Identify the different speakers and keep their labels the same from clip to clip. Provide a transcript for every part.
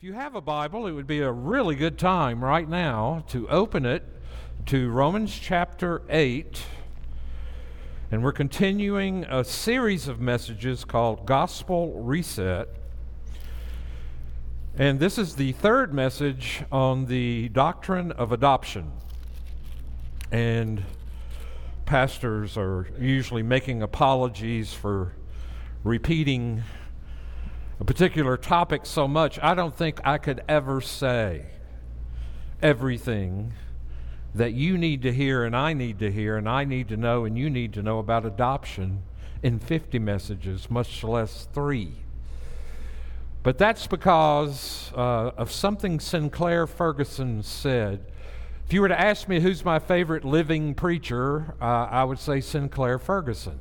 Speaker 1: If you have a Bible, it would be a really good time right now to open it to Romans chapter 8. And we're continuing a series of messages called Gospel Reset. And this is the third message on the doctrine of adoption. And pastors are usually making apologies for repeating a particular topic so much, I don't think I could ever say everything that you need to hear and I need to hear and I need to know and you need to know about adoption in 50 messages, much less three. But that's because uh, of something Sinclair Ferguson said. If you were to ask me who's my favorite living preacher, uh, I would say Sinclair Ferguson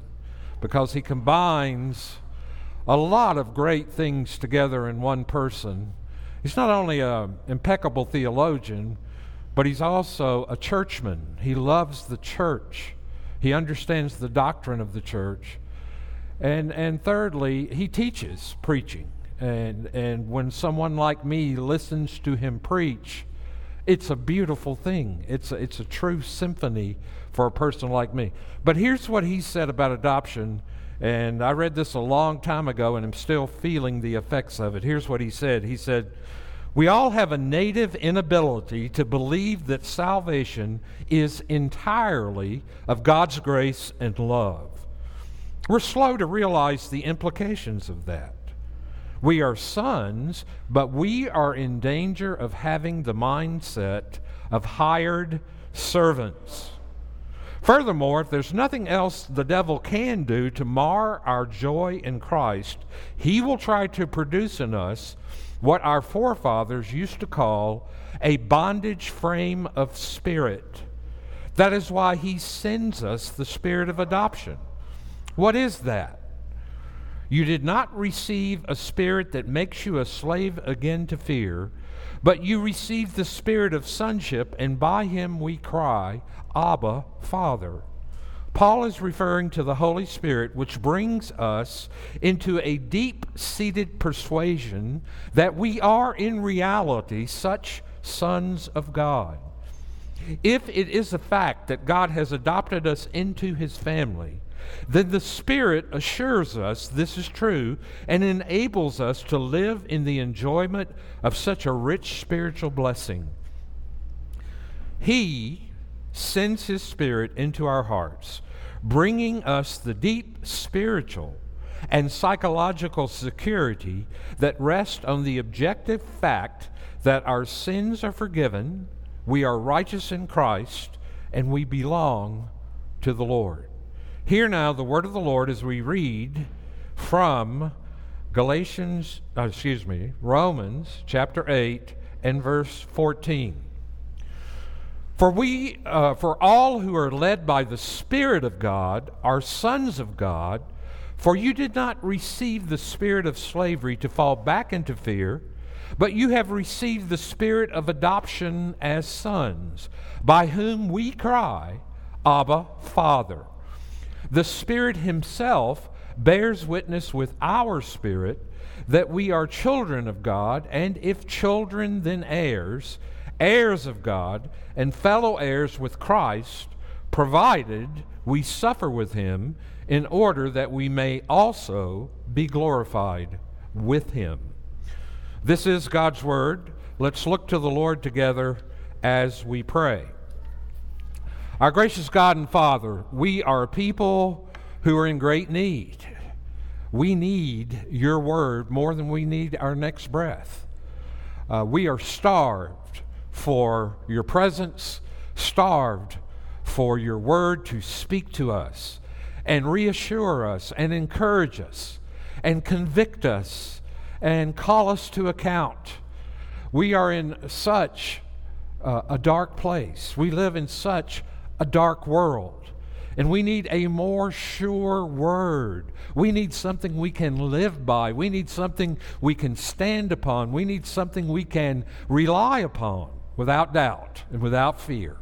Speaker 1: because he combines a lot of great things together in one person. He's not only an impeccable theologian, but he's also a churchman. He loves the church. He understands the doctrine of the church. And, and thirdly, he teaches preaching. And, and when someone like me listens to him preach, it's a beautiful thing. It's a, it's a true symphony for a person like me. But here's what he said about adoption and I read this a long time ago and I'm still feeling the effects of it. Here's what he said He said, We all have a native inability to believe that salvation is entirely of God's grace and love. We're slow to realize the implications of that. We are sons, but we are in danger of having the mindset of hired servants. Furthermore, if there's nothing else the devil can do to mar our joy in Christ, he will try to produce in us what our forefathers used to call a bondage frame of spirit. That is why he sends us the spirit of adoption. What is that? You did not receive a spirit that makes you a slave again to fear, but you received the spirit of sonship, and by him we cry, Abba, Father. Paul is referring to the Holy Spirit, which brings us into a deep seated persuasion that we are in reality such sons of God. If it is a fact that God has adopted us into his family, then the Spirit assures us this is true and enables us to live in the enjoyment of such a rich spiritual blessing. He sends His Spirit into our hearts, bringing us the deep spiritual and psychological security that rest on the objective fact that our sins are forgiven, we are righteous in Christ, and we belong to the Lord. Hear now the word of the Lord as we read from Galatians, uh, excuse me, Romans chapter 8 and verse 14. For we, uh, for all who are led by the Spirit of God, are sons of God. For you did not receive the spirit of slavery to fall back into fear, but you have received the spirit of adoption as sons, by whom we cry, Abba, Father. The Spirit Himself bears witness with our spirit that we are children of God, and if children, then heirs heirs of God, and fellow heirs with Christ, provided we suffer with him, in order that we may also be glorified with him. This is God's word. Let's look to the Lord together as we pray. Our gracious God and Father, we are a people who are in great need. We need your word more than we need our next breath. Uh, we are starved for your presence, starved for your word to speak to us and reassure us and encourage us and convict us and call us to account. We are in such uh, a dark place. We live in such a dark world. And we need a more sure word. We need something we can live by. We need something we can stand upon. We need something we can rely upon without doubt and without fear.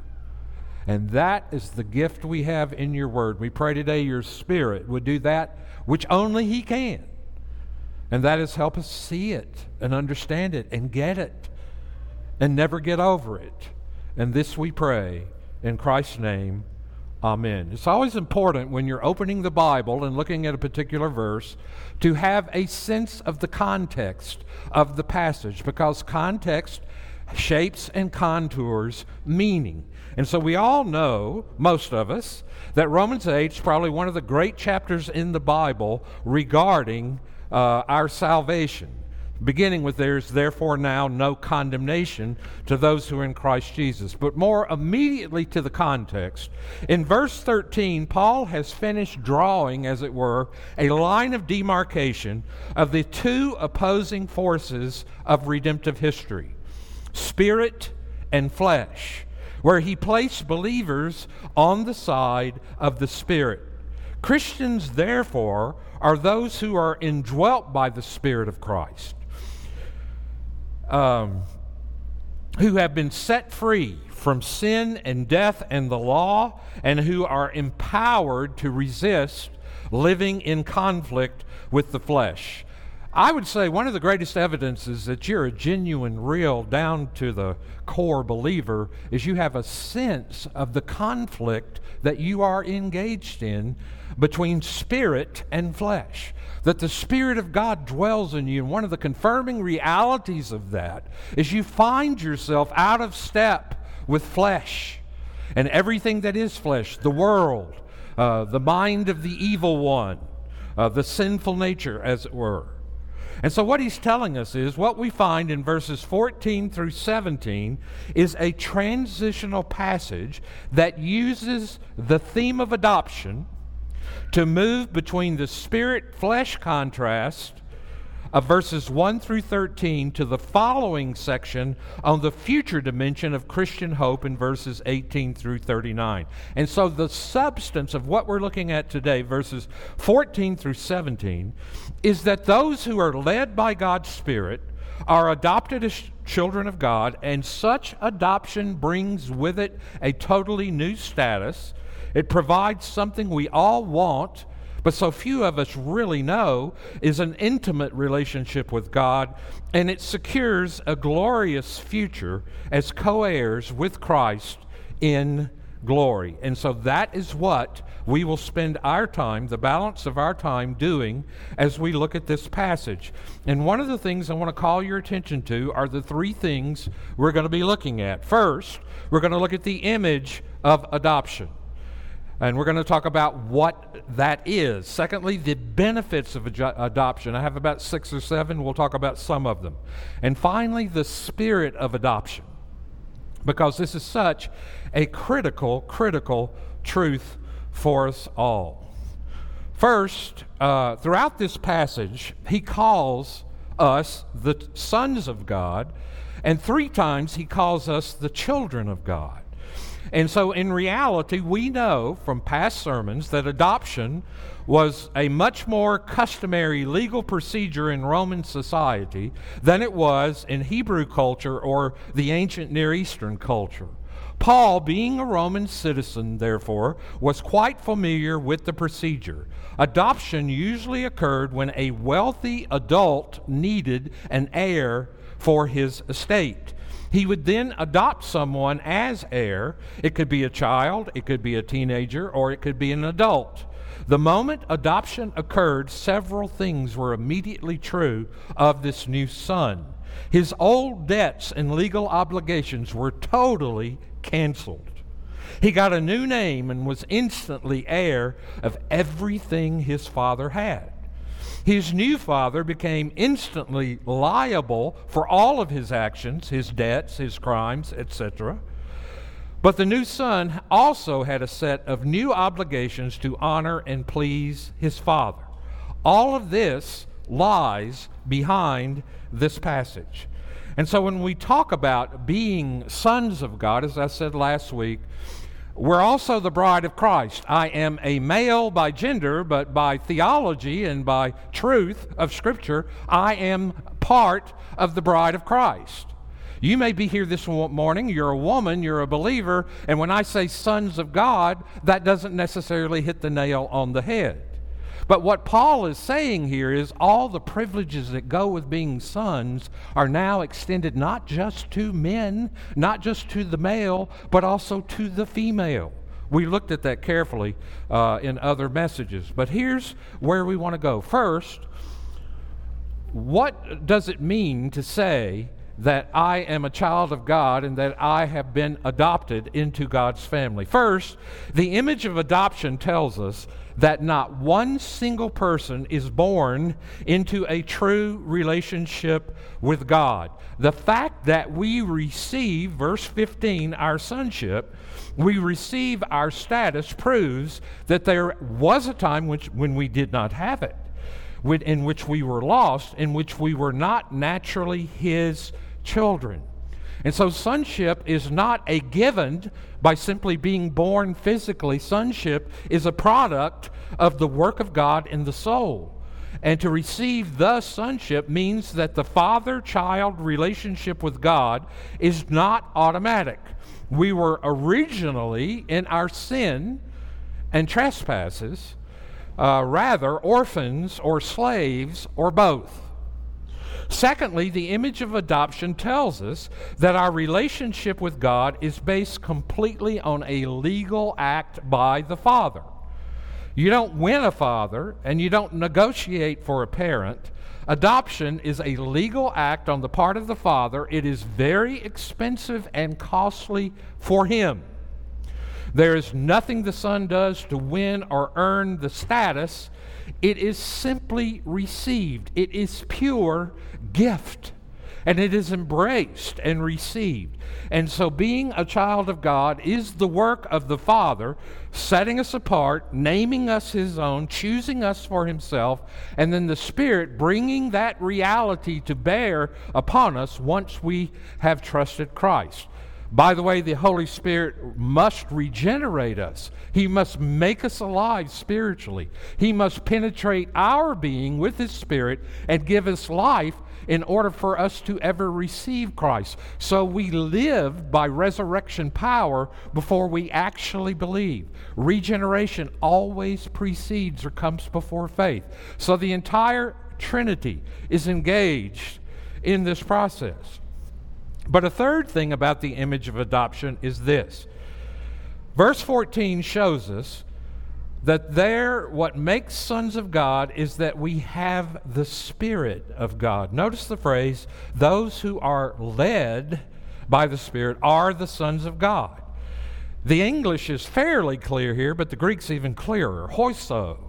Speaker 1: And that is the gift we have in your word. We pray today your spirit would do that which only he can. And that is help us see it and understand it and get it and never get over it. And this we pray in Christ's name. Amen. It's always important when you're opening the Bible and looking at a particular verse to have a sense of the context of the passage because context shapes and contours meaning. And so we all know, most of us, that Romans 8 is probably one of the great chapters in the Bible regarding uh, our salvation beginning with there's therefore now no condemnation to those who are in Christ Jesus. But more immediately to the context, in verse 13, Paul has finished drawing, as it were, a line of demarcation of the two opposing forces of redemptive history spirit and flesh, where he placed believers on the side of the spirit. Christians, therefore, are those who are indwelt by the Spirit of Christ um, who have been set free from sin and death and the law, and who are empowered to resist living in conflict with the flesh. I would say one of the greatest evidences that you're a genuine, real, down to the core believer is you have a sense of the conflict that you are engaged in between spirit and flesh that the Spirit of God dwells in you. And one of the confirming realities of that is you find yourself out of step with flesh and everything that is flesh, the world, uh, the mind of the evil one, uh, the sinful nature, as it were. And so, what he's telling us is what we find in verses 14 through 17 is a transitional passage that uses the theme of adoption to move between the spirit flesh contrast of verses 1 through 13 to the following section on the future dimension of Christian hope in verses 18 through 39. And so the substance of what we're looking at today, verses 14 through 17, is that those who are led by God's Spirit are adopted as children of God, and such adoption brings with it a totally new status it provides something we all want, but so few of us really know is an intimate relationship with God, and it secures a glorious future as co heirs with Christ in glory. And so that is what we will spend our time, the balance of our time, doing as we look at this passage. And one of the things I want to call your attention to are the three things we're going to be looking at. First, we're going to look at the image of adoption. And we're going to talk about what that is. Secondly, the benefits of ad- adoption. I have about six or seven. We'll talk about some of them. And finally, the spirit of adoption. Because this is such a critical, critical truth for us all. First, uh, throughout this passage, he calls us the sons of God, and three times he calls us the children of God. And so, in reality, we know from past sermons that adoption was a much more customary legal procedure in Roman society than it was in Hebrew culture or the ancient Near Eastern culture. Paul, being a Roman citizen, therefore, was quite familiar with the procedure. Adoption usually occurred when a wealthy adult needed an heir for his estate. He would then adopt someone as heir. It could be a child, it could be a teenager, or it could be an adult. The moment adoption occurred, several things were immediately true of this new son. His old debts and legal obligations were totally canceled. He got a new name and was instantly heir of everything his father had. His new father became instantly liable for all of his actions, his debts, his crimes, etc. But the new son also had a set of new obligations to honor and please his father. All of this lies behind this passage. And so when we talk about being sons of God, as I said last week, we're also the bride of Christ. I am a male by gender, but by theology and by truth of Scripture, I am part of the bride of Christ. You may be here this morning, you're a woman, you're a believer, and when I say sons of God, that doesn't necessarily hit the nail on the head. But what Paul is saying here is all the privileges that go with being sons are now extended not just to men, not just to the male, but also to the female. We looked at that carefully uh, in other messages. But here's where we want to go. First, what does it mean to say that I am a child of God and that I have been adopted into God's family? First, the image of adoption tells us that not one single person is born into a true relationship with God. The fact that we receive, verse 15, our sonship, we receive our status proves that there was a time which, when we did not have it, in which we were lost, in which we were not naturally His children. And so, sonship is not a given by simply being born physically. Sonship is a product of the work of God in the soul. And to receive the sonship means that the father child relationship with God is not automatic. We were originally in our sin and trespasses, uh, rather orphans or slaves or both. Secondly, the image of adoption tells us that our relationship with God is based completely on a legal act by the Father. You don't win a father and you don't negotiate for a parent. Adoption is a legal act on the part of the father. It is very expensive and costly for him. There is nothing the son does to win or earn the status. It is simply received. It is pure gift and it is embraced and received. And so, being a child of God is the work of the Father, setting us apart, naming us His own, choosing us for Himself, and then the Spirit bringing that reality to bear upon us once we have trusted Christ. By the way, the Holy Spirit must regenerate us. He must make us alive spiritually. He must penetrate our being with His Spirit and give us life in order for us to ever receive Christ. So we live by resurrection power before we actually believe. Regeneration always precedes or comes before faith. So the entire Trinity is engaged in this process. But a third thing about the image of adoption is this. Verse 14 shows us that there, what makes sons of God is that we have the Spirit of God. Notice the phrase, those who are led by the Spirit are the sons of God. The English is fairly clear here, but the Greek's even clearer. Hoiso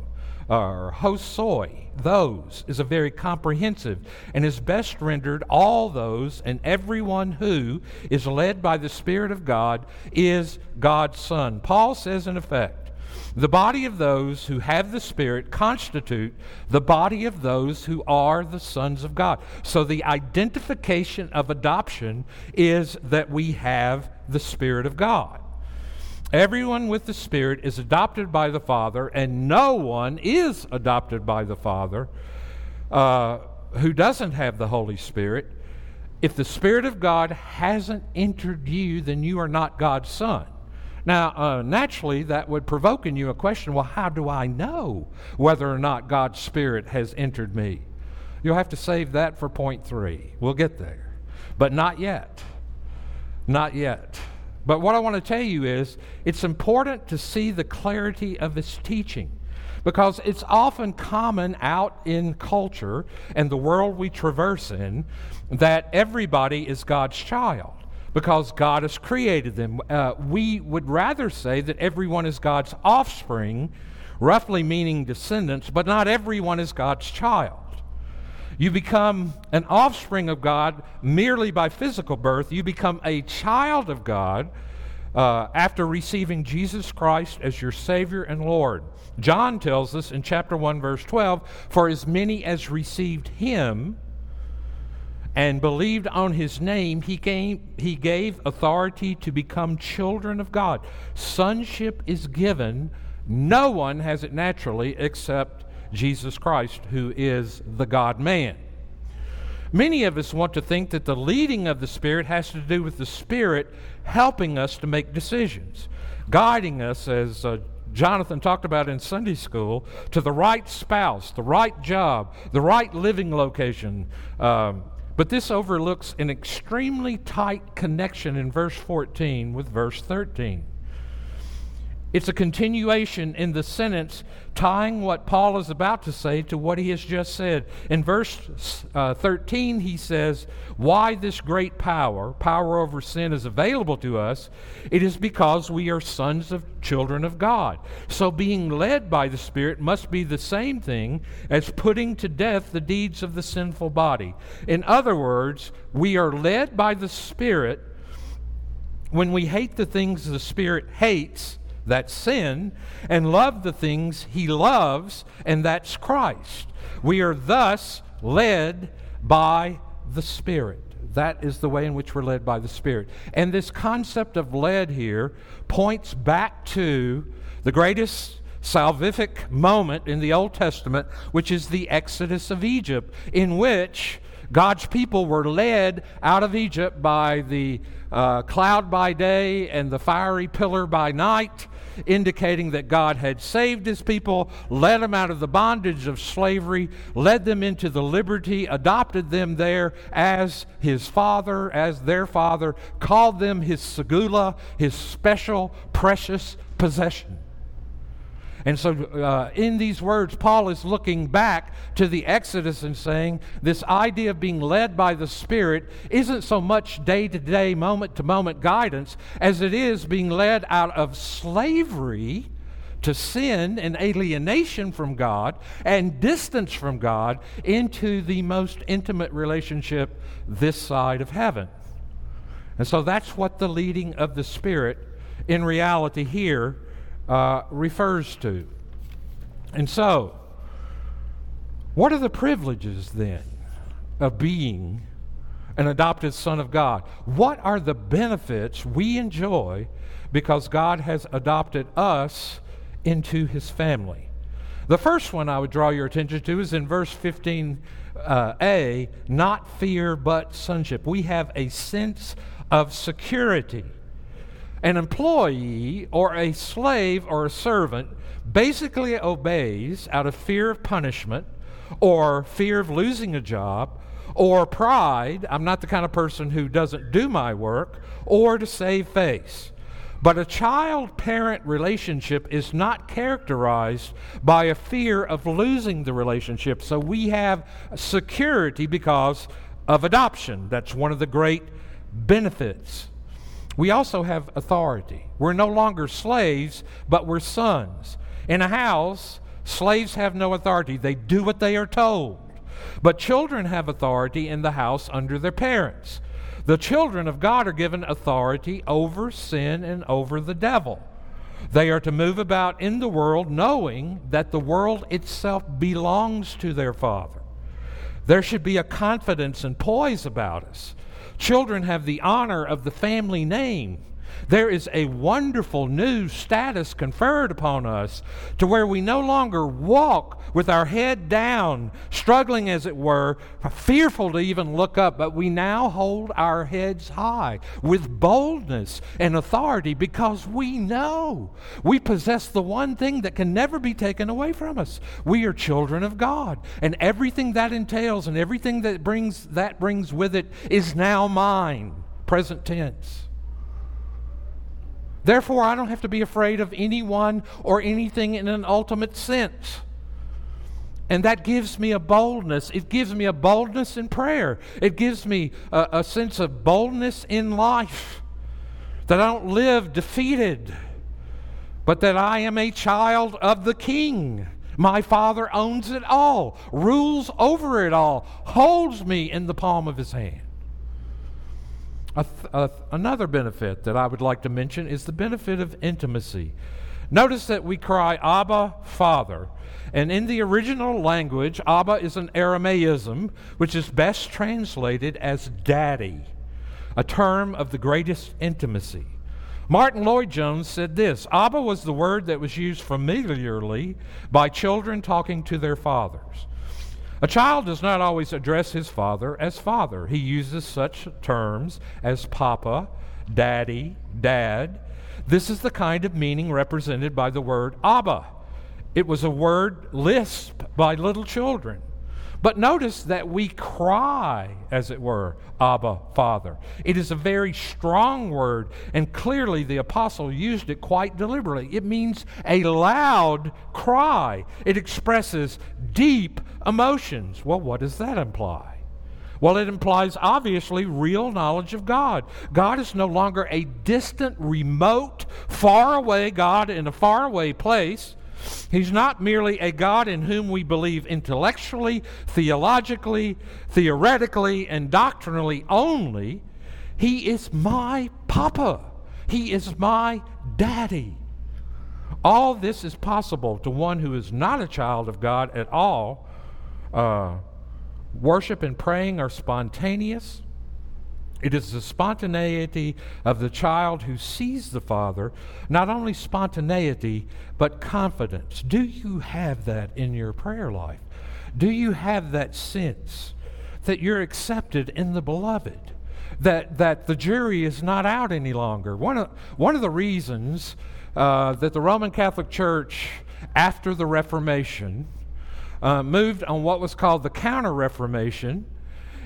Speaker 1: or hosoi, those, is a very comprehensive and is best rendered all those and everyone who is led by the Spirit of God is God's Son. Paul says, in effect, the body of those who have the Spirit constitute the body of those who are the sons of God. So the identification of adoption is that we have the Spirit of God. Everyone with the Spirit is adopted by the Father, and no one is adopted by the Father uh, who doesn't have the Holy Spirit. If the Spirit of God hasn't entered you, then you are not God's son. Now, uh, naturally, that would provoke in you a question well, how do I know whether or not God's Spirit has entered me? You'll have to save that for point three. We'll get there. But not yet. Not yet. But what I want to tell you is it's important to see the clarity of this teaching because it's often common out in culture and the world we traverse in that everybody is God's child because God has created them. Uh, we would rather say that everyone is God's offspring, roughly meaning descendants, but not everyone is God's child. You become an offspring of God merely by physical birth. You become a child of God uh, after receiving Jesus Christ as your Savior and Lord. John tells us in chapter 1, verse 12 For as many as received him, and believed on his name, he, came, he gave authority to become children of God. Sonship is given. No one has it naturally except Jesus Christ, who is the God man. Many of us want to think that the leading of the Spirit has to do with the Spirit helping us to make decisions, guiding us, as uh, Jonathan talked about in Sunday school, to the right spouse, the right job, the right living location. Um, but this overlooks an extremely tight connection in verse 14 with verse 13. It's a continuation in the sentence tying what Paul is about to say to what he has just said. In verse uh, 13, he says, Why this great power, power over sin, is available to us? It is because we are sons of children of God. So being led by the Spirit must be the same thing as putting to death the deeds of the sinful body. In other words, we are led by the Spirit when we hate the things the Spirit hates that's sin, and love the things he loves, and that's Christ. We are thus led by the Spirit. That is the way in which we're led by the Spirit. And this concept of led here points back to the greatest salvific moment in the Old Testament, which is the Exodus of Egypt, in which God's people were led out of Egypt by the uh, cloud by day and the fiery pillar by night, indicating that God had saved his people, led them out of the bondage of slavery, led them into the liberty, adopted them there as his father, as their father, called them his segula, his special, precious possession. And so, uh, in these words, Paul is looking back to the Exodus and saying this idea of being led by the Spirit isn't so much day to day, moment to moment guidance as it is being led out of slavery to sin and alienation from God and distance from God into the most intimate relationship this side of heaven. And so that's what the leading of the Spirit in reality here uh, refers to. And so, what are the privileges then of being an adopted son of God? What are the benefits we enjoy because God has adopted us into his family? The first one I would draw your attention to is in verse 15a, uh, not fear but sonship. We have a sense of security an employee or a slave or a servant basically obeys out of fear of punishment or fear of losing a job or pride, I'm not the kind of person who doesn't do my work, or to save face. But a child parent relationship is not characterized by a fear of losing the relationship. So we have security because of adoption. That's one of the great benefits we also have authority. We're no longer slaves, but we're sons. In a house, slaves have no authority, they do what they are told. But children have authority in the house under their parents. The children of God are given authority over sin and over the devil. They are to move about in the world knowing that the world itself belongs to their Father. There should be a confidence and poise about us. Children have the honor of the family name. There is a wonderful new status conferred upon us to where we no longer walk with our head down, struggling as it were, fearful to even look up, but we now hold our heads high with boldness and authority because we know we possess the one thing that can never be taken away from us. We are children of God, and everything that entails and everything that brings that brings with it is now mine, present tense. Therefore, I don't have to be afraid of anyone or anything in an ultimate sense. And that gives me a boldness. It gives me a boldness in prayer. It gives me a, a sense of boldness in life that I don't live defeated, but that I am a child of the King. My Father owns it all, rules over it all, holds me in the palm of his hand. Th- another benefit that I would like to mention is the benefit of intimacy. Notice that we cry, Abba, Father. And in the original language, Abba is an Aramaism, which is best translated as daddy, a term of the greatest intimacy. Martyn Lloyd-Jones said this Abba was the word that was used familiarly by children talking to their fathers. A child does not always address his father as father. He uses such terms as papa, daddy, dad. This is the kind of meaning represented by the word Abba. It was a word lisped by little children. But notice that we cry, as it were, Abba, Father. It is a very strong word, and clearly the apostle used it quite deliberately. It means a loud cry, it expresses deep emotions. Well, what does that imply? Well, it implies obviously real knowledge of God. God is no longer a distant, remote, far away God in a far away place. He's not merely a God in whom we believe intellectually, theologically, theoretically, and doctrinally only. He is my papa. He is my daddy. All this is possible to one who is not a child of God at all. Uh, worship and praying are spontaneous. It is the spontaneity of the child who sees the Father, not only spontaneity, but confidence. Do you have that in your prayer life? Do you have that sense that you're accepted in the beloved? That, that the jury is not out any longer. One of, one of the reasons uh, that the Roman Catholic Church, after the Reformation, uh, moved on what was called the Counter Reformation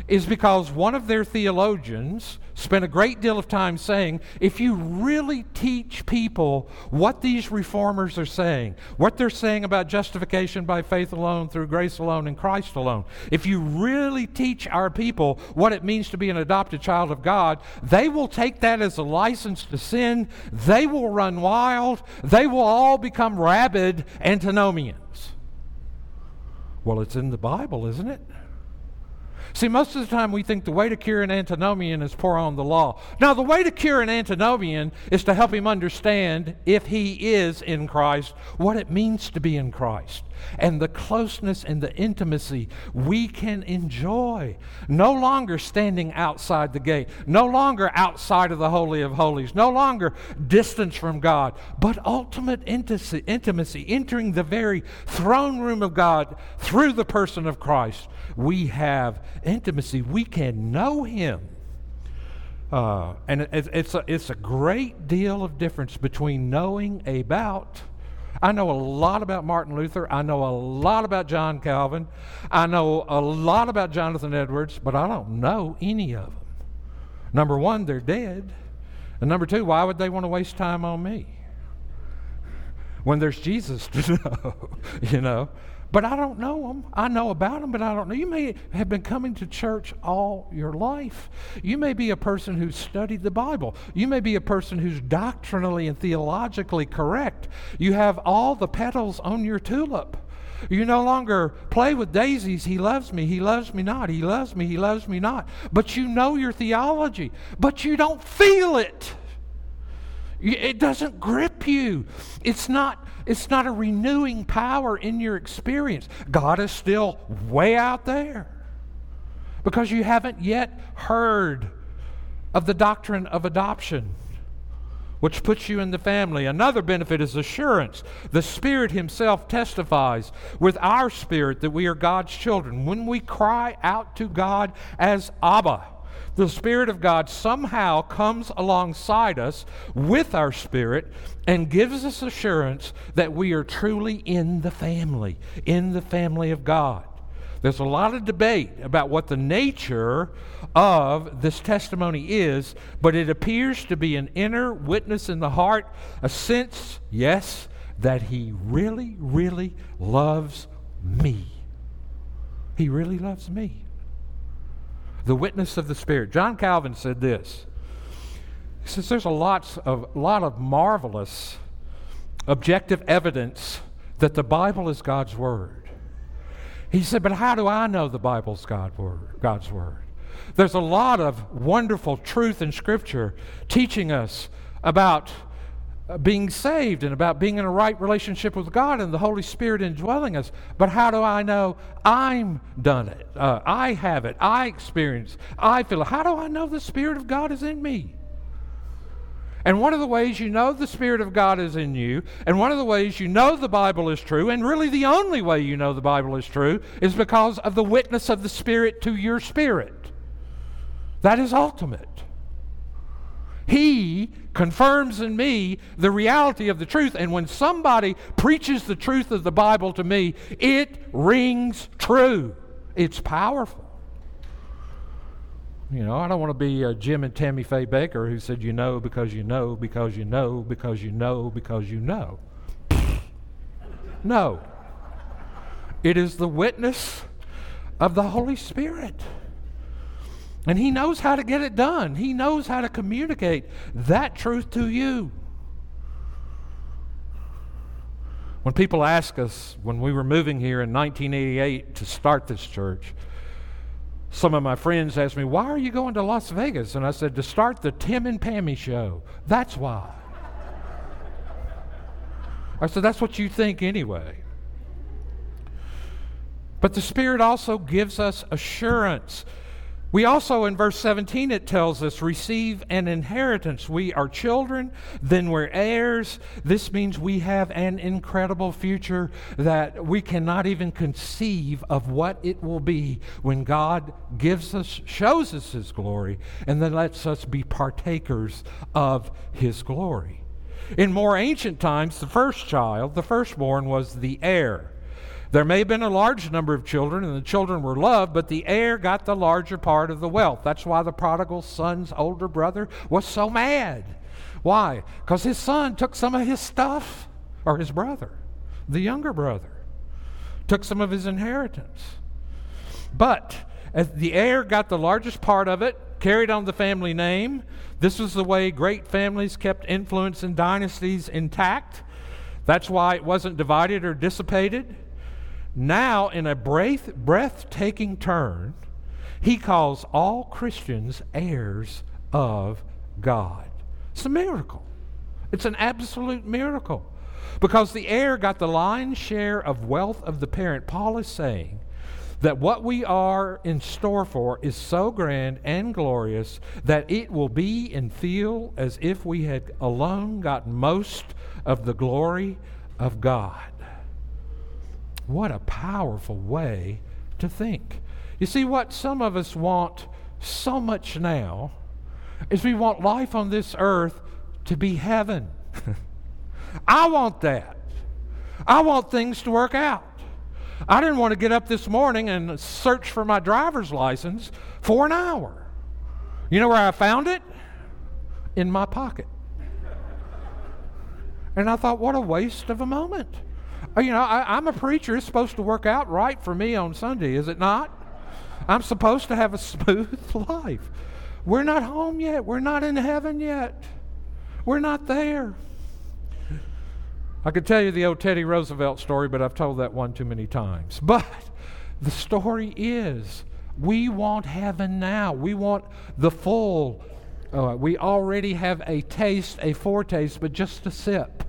Speaker 1: is because one of their theologians spent a great deal of time saying if you really teach people what these reformers are saying, what they're saying about justification by faith alone, through grace alone, in Christ alone, if you really teach our people what it means to be an adopted child of God, they will take that as a license to sin. They will run wild. They will all become rabid antinomians. Well, it's in the Bible, isn't it? See, most of the time we think the way to cure an antinomian is pour on the law. Now, the way to cure an antinomian is to help him understand, if he is in Christ, what it means to be in Christ and the closeness and the intimacy we can enjoy. No longer standing outside the gate, no longer outside of the Holy of Holies, no longer distance from God, but ultimate intimacy, intimacy entering the very throne room of God through the person of Christ we have intimacy. We can know Him. Uh, and it, it's, a, it's a great deal of difference between knowing about. I know a lot about Martin Luther. I know a lot about John Calvin. I know a lot about Jonathan Edwards, but I don't know any of them. Number one, they're dead. And number two, why would they want to waste time on me? When there's Jesus to know, you know but I don't know them. I know about them, but I don't know. You may have been coming to church all your life. You may be a person who's studied the Bible. You may be a person who's doctrinally and theologically correct. You have all the petals on your tulip. You no longer play with daisies. He loves me. He loves me not. He loves me. He loves me not. But you know your theology, but you don't feel it. It doesn't grip you. It's not, it's not a renewing power in your experience. God is still way out there because you haven't yet heard of the doctrine of adoption, which puts you in the family. Another benefit is assurance. The Spirit Himself testifies with our spirit that we are God's children. When we cry out to God as Abba, the Spirit of God somehow comes alongside us with our spirit and gives us assurance that we are truly in the family, in the family of God. There's a lot of debate about what the nature of this testimony is, but it appears to be an inner witness in the heart, a sense, yes, that he really, really loves me. He really loves me the witness of the Spirit. John Calvin said this. He says there's a lot of, lot of marvelous objective evidence that the Bible is God's Word. He said, but how do I know the Bible's God word, God's Word? There's a lot of wonderful truth in Scripture teaching us about being saved and about being in a right relationship with God and the Holy Spirit indwelling us. But how do I know I'm done it? Uh, I have it. I experience. I feel it. How do I know the Spirit of God is in me? And one of the ways you know the Spirit of God is in you, and one of the ways you know the Bible is true, and really the only way you know the Bible is true, is because of the witness of the Spirit to your spirit. That is ultimate. He confirms in me the reality of the truth. And when somebody preaches the truth of the Bible to me, it rings true. It's powerful. You know, I don't want to be a Jim and Tammy Faye Bakker who said, you know, because you know, because you know, because you know, because you know. no. It is the witness of the Holy Spirit. And He knows how to get it done, He knows how to communicate that truth to you. When people ask us, when we were moving here in 1988 to start this church, some of my friends asked me, Why are you going to Las Vegas? And I said, To start the Tim and Pammy show. That's why. I said, That's what you think anyway. But the Spirit also gives us assurance. We also, in verse 17, it tells us, receive an inheritance. We are children, then we're heirs. This means we have an incredible future that we cannot even conceive of what it will be when God gives us, shows us His glory, and then lets us be partakers of His glory. In more ancient times, the first child, the firstborn, was the heir. There may have been a large number of children, and the children were loved, but the heir got the larger part of the wealth. That's why the prodigal son's older brother was so mad. Why? Because his son took some of his stuff, or his brother, the younger brother, took some of his inheritance. But as the heir got the largest part of it, carried on the family name. This was the way great families kept influence and dynasties intact. That's why it wasn't divided or dissipated. Now, in a breath, breathtaking turn, he calls all Christians heirs of God. It's a miracle. It's an absolute miracle. Because the heir got the lion's share of wealth of the parent. Paul is saying that what we are in store for is so grand and glorious that it will be and feel as if we had alone gotten most of the glory of God. What a powerful way to think. You see, what some of us want so much now is we want life on this earth to be heaven. I want that. I want things to work out. I didn't want to get up this morning and search for my driver's license for an hour. You know where I found it? In my pocket. And I thought, what a waste of a moment. Uh, you know, I, am a preacher. It's supposed to work out right for me on Sunday, is it not? I'm supposed to have a smooth life. We're not home yet. We're not in heaven yet. We're not there. I could tell you the old Teddy Roosevelt story, but I've told that one too many times. But the story is we want heaven now. We want the full. Uh, we already have a taste, a foretaste, but just a sip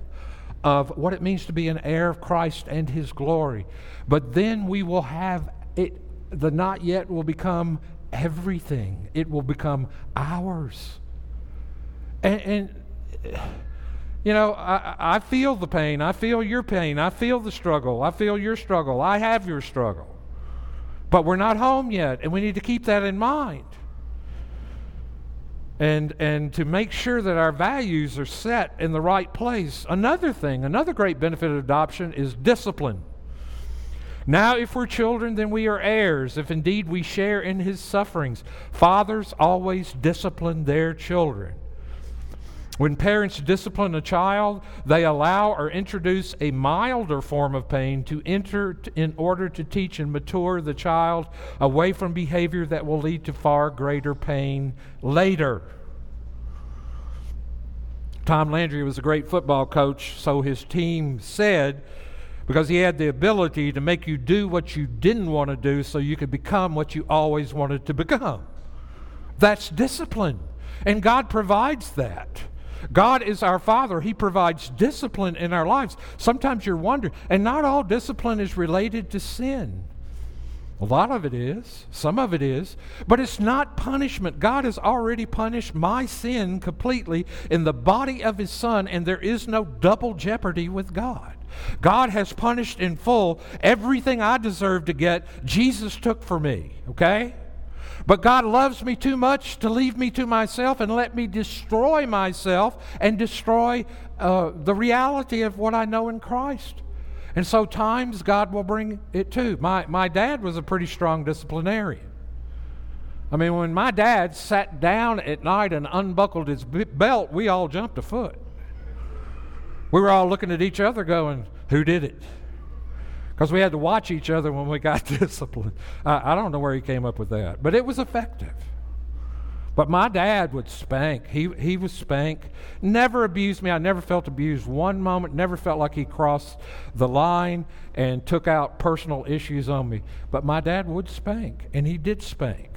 Speaker 1: of what it means to be an heir of Christ and his glory. But then we will have it, the not yet will become everything, it will become ours. And, and you know, I, I feel the pain. I feel your pain. I feel the struggle. I feel your struggle. I have your struggle. But we're not home yet, and we need to keep that in mind and and to make sure that our values are set in the right place. Another thing, another great benefit of adoption is discipline. Now, if we're children, then we are heirs, if indeed we share in his sufferings. Fathers always discipline their children. When parents discipline a child, they allow or introduce a milder form of pain to enter in order to teach and mature the child away from behavior that will lead to far greater pain later. Tom Landry was a great football coach, so his team said, because he had the ability to make you do what you didn't want to do so you could become what you always wanted to become. That's discipline. And God provides that. God is our Father. He provides discipline in our lives. Sometimes you're wondering, and not all discipline is related to sin. A lot of it is, some of it is, but it's not punishment. God has already punished my sin completely in the body of His Son, and there is no double jeopardy with God. God has punished in full everything I deserve to get, Jesus took for me, okay? But God loves me too much to leave me to myself and let me destroy myself and destroy uh, the reality of what I know in Christ. And so, times God will bring it too. My, my dad was a pretty strong disciplinarian. I mean, when my dad sat down at night and unbuckled his belt, we all jumped a foot. We were all looking at each other going, Who did it? Because we had to watch each other when we got disciplined. I, I don't know where he came up with that, but it was effective. But my dad would spank. He, he was spank. Never abused me. I never felt abused one moment. Never felt like he crossed the line and took out personal issues on me. But my dad would spank, and he did spank.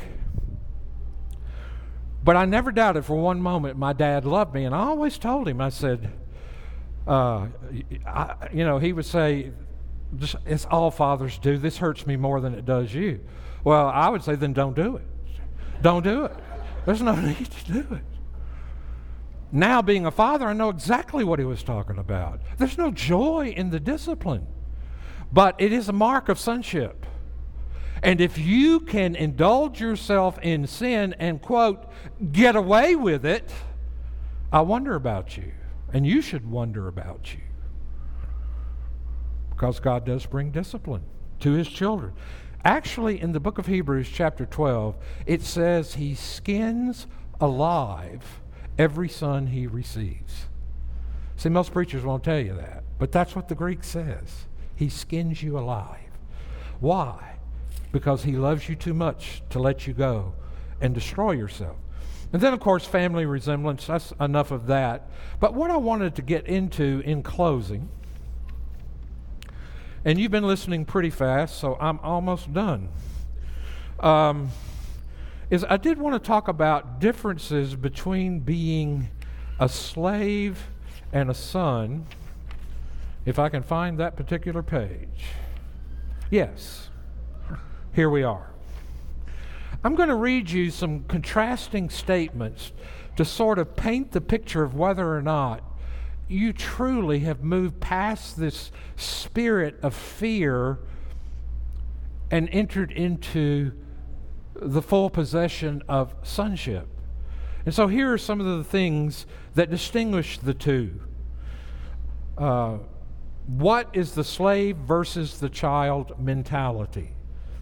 Speaker 1: But I never doubted for one moment my dad loved me. And I always told him, I said, uh, I, you know, he would say, just, it's all fathers do. This hurts me more than it does you. Well, I would say, then don't do it. Don't do it. There's no need to do it. Now, being a father, I know exactly what he was talking about. There's no joy in the discipline, but it is a mark of sonship. And if you can indulge yourself in sin and, quote, get away with it, I wonder about you. And you should wonder about you because God does bring discipline to his children. Actually, in the book of Hebrews, chapter 12, it says he skins alive every son he receives. See, most preachers won't tell you that, but that's what the Greek says. He skins you alive. Why? Because he loves you too much to let you go and destroy yourself. And then, of course, family resemblance. That's enough of that. But what I wanted to get into in closing and you've been listening pretty fast, so I'm almost done. Um, is I did want to talk about differences between being a slave and a son. If I can find that particular page. Yes, here we are. I'm going to read you some contrasting statements to sort of paint the picture of whether or not you truly have moved past this spirit of fear and entered into the full possession of sonship. And so here are some of the things that distinguish the two. Uh, what is the slave versus the child mentality?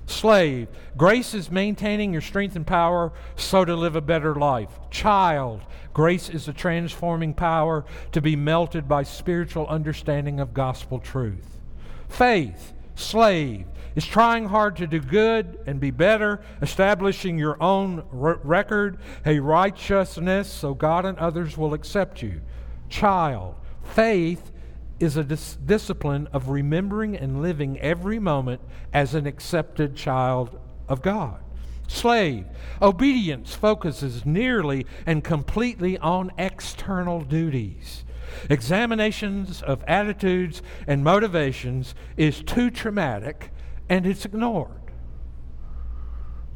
Speaker 1: Slave, grace is maintaining your strength and power so to live a better life. Child, grace is a transforming power to be melted by spiritual understanding of gospel truth. Faith, slave, is trying hard to do good and be better, establishing your own r- record, a righteousness so God and others will accept you. Child, faith is a dis- discipline of remembering and living every moment as an accepted child of God. Slave, obedience focuses nearly and completely on external duties. Examinations of attitudes and motivations is too traumatic and it's ignored.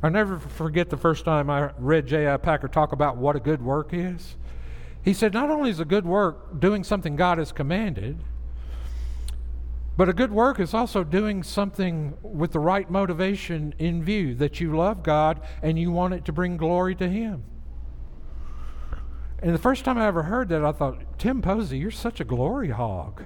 Speaker 1: i never forget the first time I read J.I. Packer talk about what a good work is. He said, not only is a good work doing something God has commanded, but a good work is also doing something with the right motivation in view that you love God and you want it to bring glory to Him. And the first time I ever heard that, I thought, Tim Posey, you're such a glory hog.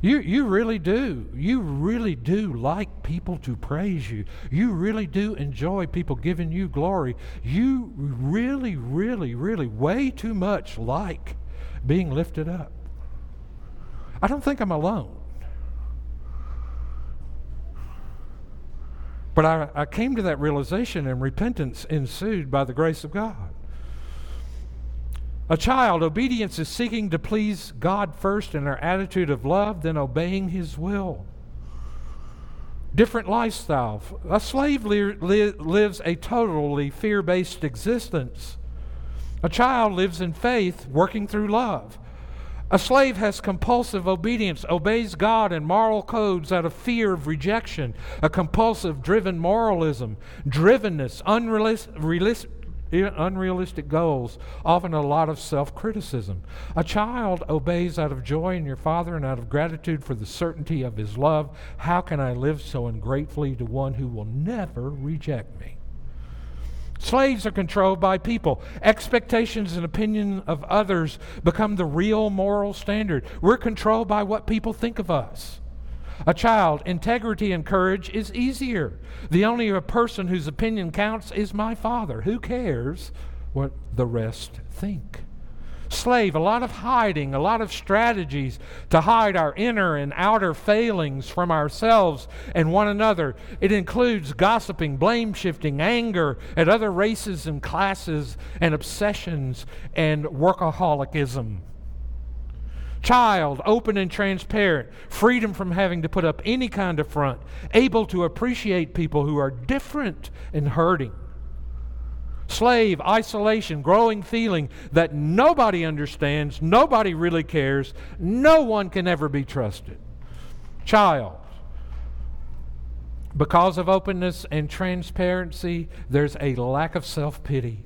Speaker 1: You, you really do. You really do like people to praise you. You really do enjoy people giving you glory. You really, really, really, way too much like being lifted up. I don't think I'm alone. But I, I came to that realization, and repentance ensued by the grace of God. A child, obedience is seeking to please God first in our attitude of love, then obeying His will. Different lifestyle. A slave li- li- lives a totally fear based existence. A child lives in faith, working through love. A slave has compulsive obedience, obeys God and moral codes out of fear of rejection, a compulsive, driven moralism, drivenness, unrealistic, unrealistic goals, often a lot of self criticism. A child obeys out of joy in your Father and out of gratitude for the certainty of His love. How can I live so ungratefully to one who will never reject me? Slaves are controlled by people. Expectations and opinion of others become the real moral standard. We're controlled by what people think of us. A child, integrity and courage is easier. The only person whose opinion counts is my father. Who cares what the rest think? slave, a lot of hiding, a lot of strategies to hide our inner and outer failings from ourselves and one another. It includes gossiping, blame shifting, anger at other races and classes, and obsessions and workaholicism. Child, open and transparent, freedom from having to put up any kind of front, able to appreciate people who are different and hurting slave, isolation, growing feeling that nobody understands, nobody really cares, no one can ever be trusted. Child, because of openness and transparency, there's a lack of self pity.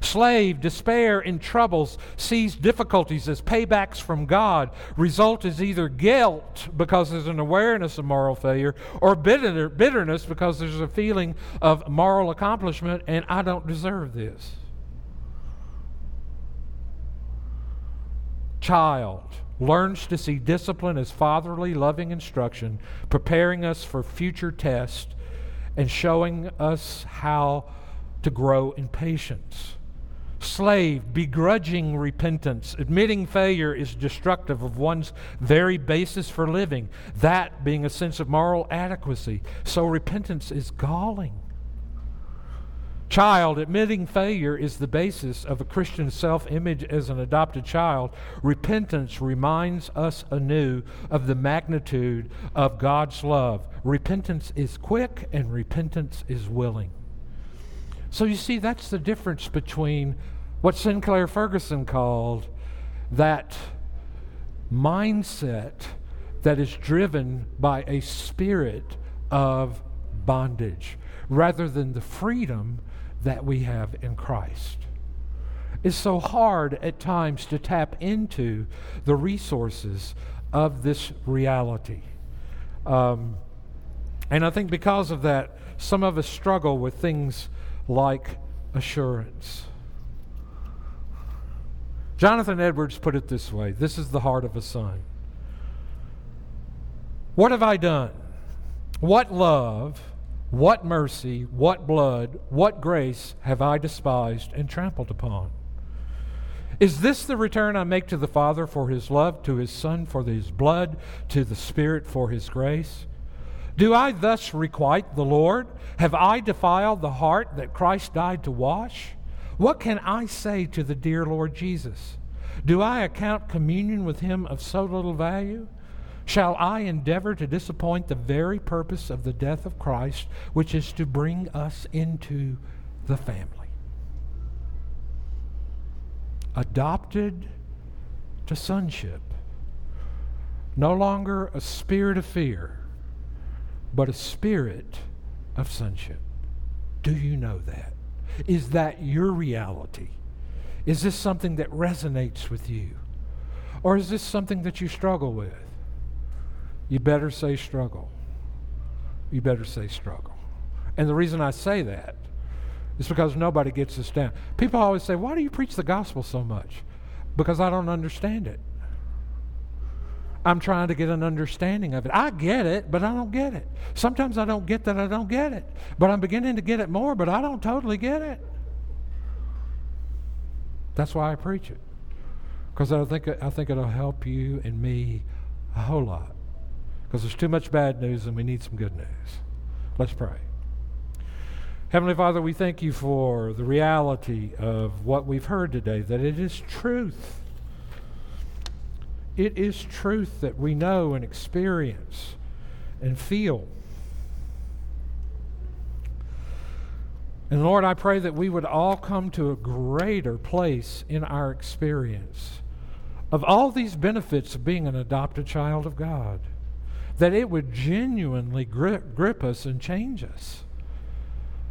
Speaker 1: Slave, despair, in troubles sees difficulties as paybacks from God. Result is either guilt because there's an awareness of moral failure, or bitter, bitterness because there's a feeling of moral accomplishment and I don't deserve this. Child learns to see discipline as fatherly, loving instruction, preparing us for future tests and showing us how to grow in patience. Slave, begrudging repentance. Admitting failure is destructive of one's very basis for living, that being a sense of moral adequacy. So repentance is galling. Child, admitting failure is the basis of a Christian self image as an adopted child. Repentance reminds us anew of the magnitude of God's love. Repentance is quick and repentance is willing. So you see, that's the difference between what Sinclair Ferguson called that mindset that is driven by a spirit of bondage rather than the freedom that we have in Christ. It's so hard at times to tap into the resources of this reality. Um, and I think because of that, some of us struggle with things like assurance. Jonathan Edwards put it this way this is the heart of a son. What have I done? What love, what mercy, what blood, what grace have I despised and trampled upon? Is this the return I make to the Father for his love, to his Son for his blood, to the Spirit for his grace? Do I thus requite the Lord? Have I defiled the heart that Christ died to wash? What can I say to the dear Lord Jesus? Do I account communion with him of so little value? Shall I endeavor to disappoint the very purpose of the death of Christ, which is to bring us into the family? Adopted to sonship. No longer a spirit of fear but a spirit of sonship. Do you know that? Is that your reality? Is this something that resonates with you? Or is this something that you struggle with? You better say struggle. You better say struggle. And the reason I say that is because nobody gets this down. People always say, Why do you preach the gospel so much? Because I don't understand it. I'm trying to get an understanding of it. I get it, but I don't get it. Sometimes I don't get that I don't get it. But I'm beginning to get it more, but I don't totally get it. That's why I preach it. Because I think I think it'll help you and me a whole lot. Because there's too much bad news and we need some good news. Let's pray. Heavenly Father, we thank you for the reality of what we've heard today, that it is truth it is truth that we know and experience and feel. And Lord, I pray that we would all come to a greater place in our experience of all these benefits of being an adopted child of God, that it would genuinely grip, grip us and change us.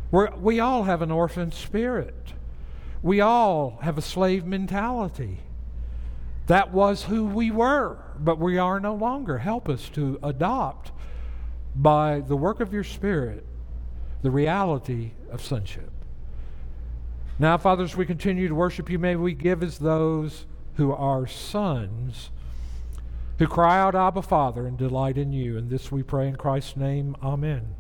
Speaker 1: We're, we all have an orphan spirit. We all have a slave mentality. That was who we were, but we are no longer. Help us to adopt, by the work of your Spirit, the reality of sonship. Now, Father, as we continue to worship you, may we give as those who are sons who cry out, Abba, Father, and delight in you. And this we pray in Christ's name. Amen.